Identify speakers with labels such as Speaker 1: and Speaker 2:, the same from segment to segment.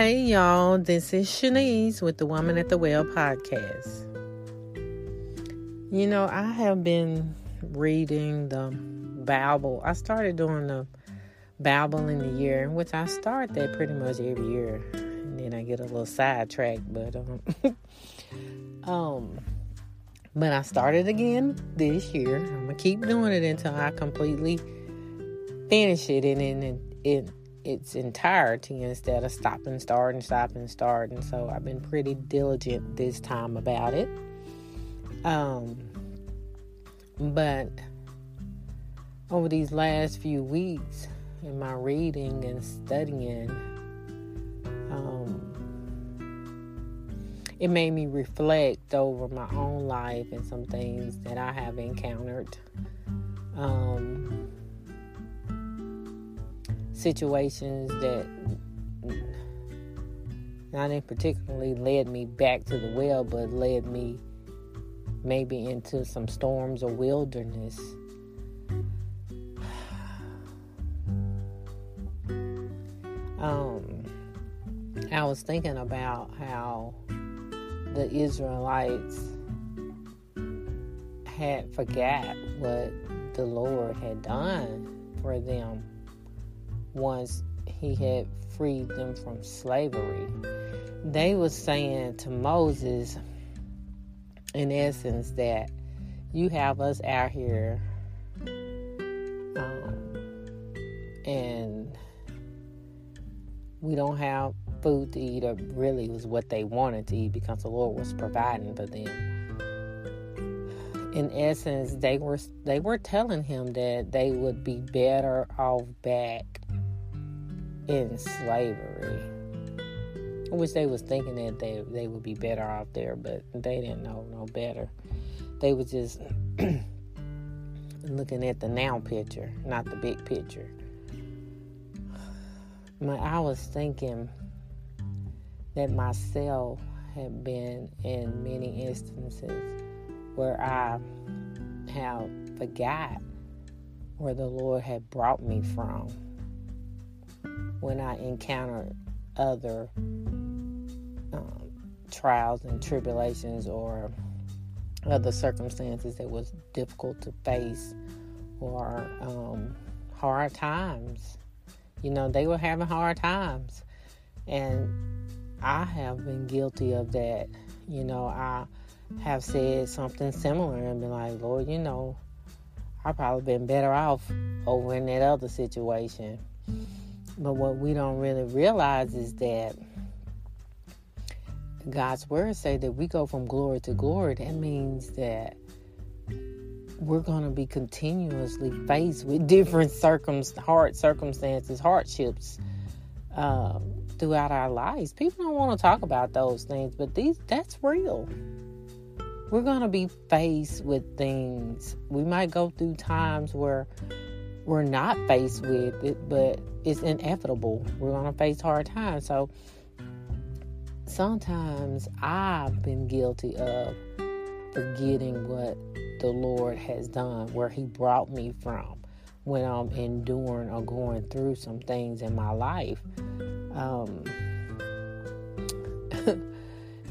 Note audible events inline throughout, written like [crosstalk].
Speaker 1: Hey y'all, this is Shanese with the Woman at the Well podcast. You know, I have been reading the Bible. I started doing the Bible in the year, which I start that pretty much every year. And then I get a little sidetracked, but um, [laughs] um but I started again this year. I'm gonna keep doing it until I completely finish it and then it, it its entirety instead of stopping, starting, stopping, starting. So I've been pretty diligent this time about it. Um, but over these last few weeks in my reading and studying, um, it made me reflect over my own life and some things that I have encountered. Um, situations that not in particularly led me back to the well, but led me maybe into some storms or wilderness. [sighs] Um, I was thinking about how the Israelites had forgot what the Lord had done for them once he had freed them from slavery. They were saying to Moses, in essence, that you have us out here, um, and we don't have food to eat, or really was what they wanted to eat because the Lord was providing for them. In essence, they were they were telling him that they would be better off back in slavery. Which they was thinking that they they would be better off there, but they didn't know no better. They was just [clears throat] looking at the now picture, not the big picture. My, I was thinking that myself had been in many instances where I have forgot where the Lord had brought me from when I encountered other um, trials and tribulations or other circumstances that was difficult to face or um, hard times. You know, they were having hard times. And I have been guilty of that. You know, I have said something similar and been like, Lord, you know, I probably been better off over in that other situation. But what we don't really realize is that God's word say that we go from glory to glory. That means that we're going to be continuously faced with different hard circumstances, hardships uh, throughout our lives. People don't want to talk about those things, but these that's real. We're going to be faced with things. We might go through times where we're not faced with it, but it's inevitable. We're going to face hard times. So sometimes I've been guilty of forgetting what the Lord has done, where He brought me from when I'm enduring or going through some things in my life. Um,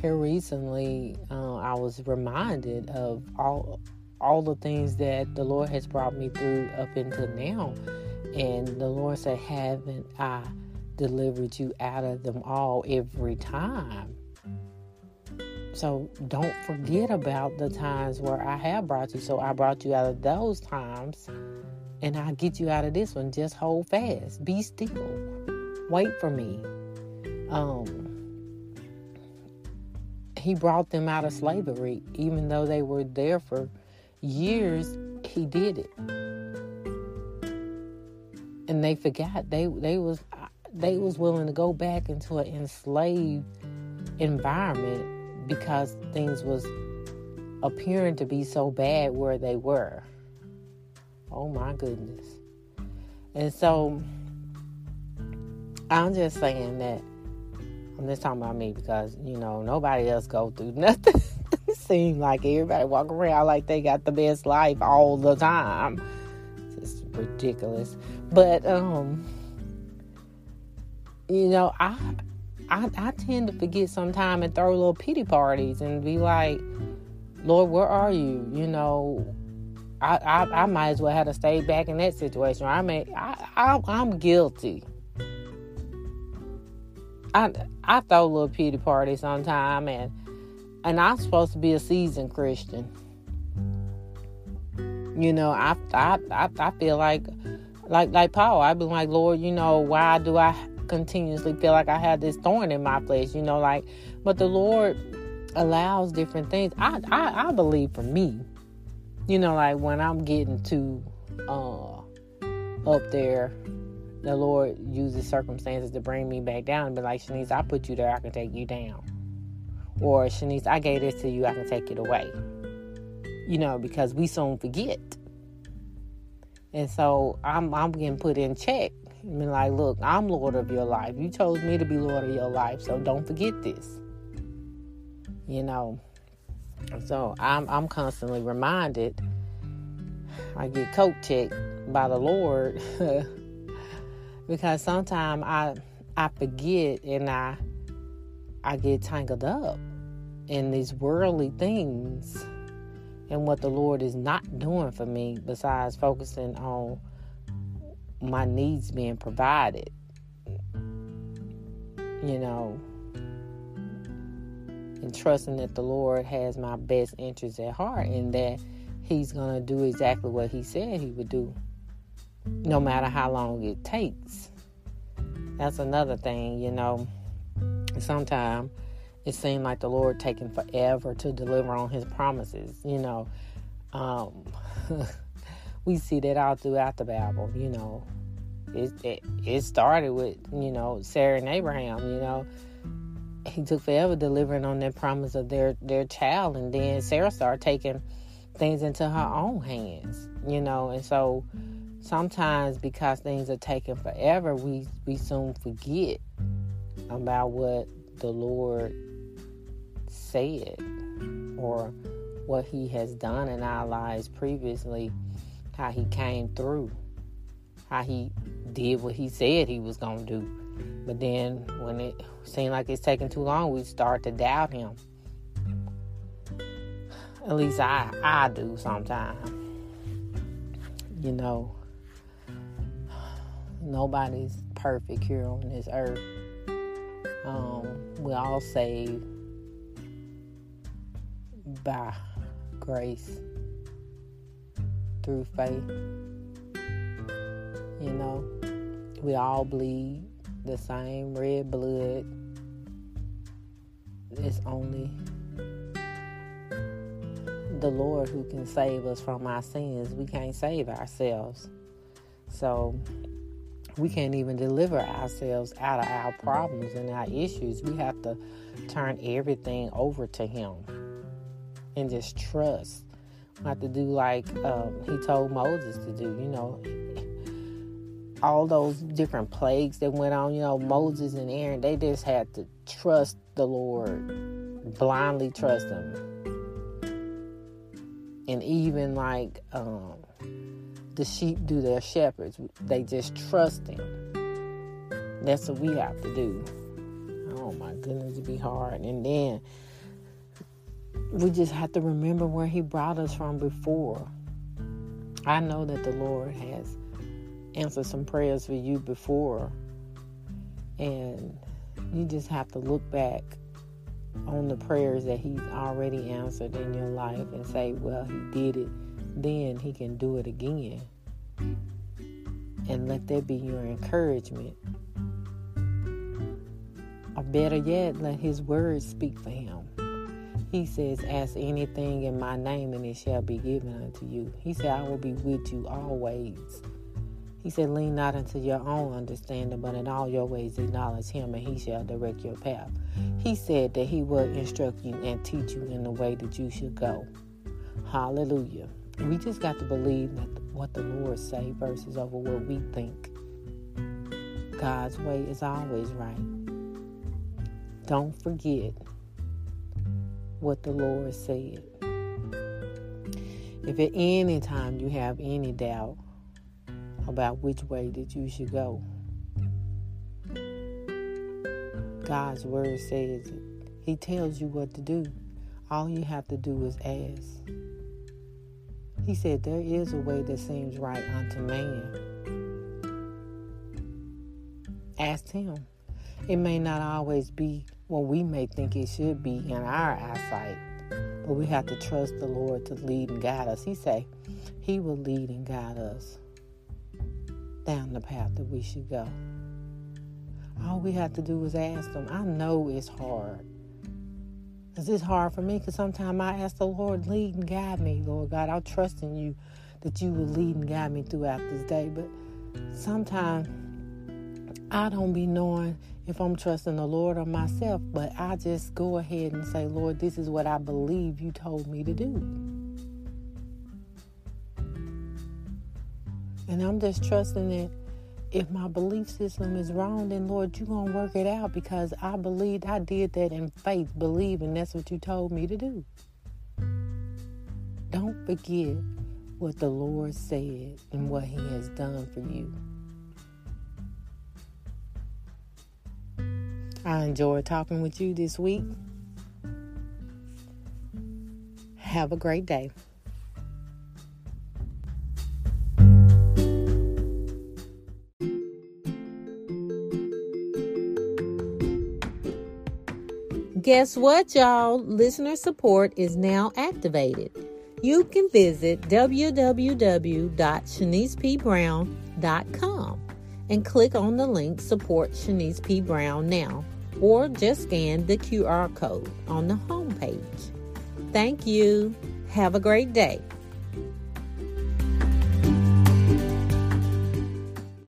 Speaker 1: here recently, uh, I was reminded of all all the things that the Lord has brought me through up until now. And the Lord said, Haven't I delivered you out of them all every time? So don't forget about the times where I have brought you. So I brought you out of those times, and I'll get you out of this one. Just hold fast, be still, wait for me. Um, he brought them out of slavery, even though they were there for years he did it. And they forgot. They they was they was willing to go back into an enslaved environment because things was appearing to be so bad where they were. Oh my goodness. And so i'm just saying that i'm just talking about me because you know nobody else go through [laughs] nothing it seems like everybody walk around like they got the best life all the time. It's ridiculous. But um you know, I I, I tend to forget sometime and throw little pity parties and be like, Lord, where are you? You know, I, I, I might as well have to stay back in that situation. I mean, I, I, I'm guilty. I, I throw a little pity party sometime, and and I'm supposed to be a seasoned Christian. You know, I, I, I, I feel like, like, like Paul. I've been like, Lord, you know, why do I continuously feel like I have this thorn in my flesh? You know, like, but the Lord allows different things. I, I, I believe for me, you know, like when I'm getting too uh, up there, the Lord uses circumstances to bring me back down and be like, Shanese, I put you there, I can take you down. Or Shanese, I gave this to you, I can take it away. You know, because we soon forget. And so I'm I'm getting put in check. I mean, like, look, I'm Lord of your life. You chose me to be Lord of your life, so don't forget this. You know. So I'm I'm constantly reminded. I get coat checked by the Lord [laughs] because sometimes I I forget and I I get tangled up in these worldly things and what the Lord is not doing for me besides focusing on my needs being provided. You know, and trusting that the Lord has my best interests at heart and that He's going to do exactly what He said He would do, no matter how long it takes. That's another thing, you know. Sometimes it seems like the Lord taking forever to deliver on His promises, you know. Um, [laughs] we see that all throughout the Bible, you know. It, it, it started with, you know, Sarah and Abraham, you know he took forever delivering on that promise of their their child and then sarah started taking things into her own hands you know and so sometimes because things are taking forever we we soon forget about what the lord said or what he has done in our lives previously how he came through how he did what he said he was going to do but then when it seemed like it's taking too long, we start to doubt him. At least I I do sometimes. You know, nobody's perfect here on this earth. Um, we all saved by grace through faith. You know, we all bleed the same red blood. It's only the Lord who can save us from our sins. We can't save ourselves. So we can't even deliver ourselves out of our problems and our issues. We have to turn everything over to Him and just trust. We have to do like um, He told Moses to do. You know, all those different plagues that went on, you know, Moses and Aaron, they just had to trust the Lord, blindly trust Him. And even like um, the sheep do their shepherds, they just trust Him. That's what we have to do. Oh my goodness, it'd be hard. And then we just have to remember where He brought us from before. I know that the Lord has answered some prayers for you before. And you just have to look back on the prayers that He's already answered in your life and say, well, He did it then, He can do it again. And let that be your encouragement. Or better yet, let His words speak for Him. He says, Ask anything in my name, and it shall be given unto you. He said, I will be with you always he said, Lean not into your own understanding, but in all your ways acknowledge him, and he shall direct your path. He said that he will instruct you and teach you in the way that you should go. Hallelujah. We just got to believe that what the Lord say versus over what we think. God's way is always right. Don't forget what the Lord said. If at any time you have any doubt, about which way that you should go. God's word says it. He tells you what to do. All you have to do is ask. He said, There is a way that seems right unto man. Ask Him. It may not always be what we may think it should be in our eyesight, but we have to trust the Lord to lead and guide us. He say He will lead and guide us down the path that we should go. All we have to do is ask Him. I know it's hard. Cause it's hard for me because sometimes I ask the Lord, lead and guide me, Lord God. I'll trust in you that you will lead and guide me throughout this day. But sometimes I don't be knowing if I'm trusting the Lord or myself, but I just go ahead and say, Lord, this is what I believe you told me to do. And I'm just trusting that if my belief system is wrong, then Lord, you're going to work it out because I believed I did that in faith, believing that's what you told me to do. Don't forget what the Lord said and what He has done for you. I enjoyed talking with you this week. Have a great day. Guess what, y'all? Listener support is now activated. You can visit www.shanesepbrown.com and click on the link Support Shanese P. Brown now, or just scan the QR code on the homepage. Thank you. Have a great day.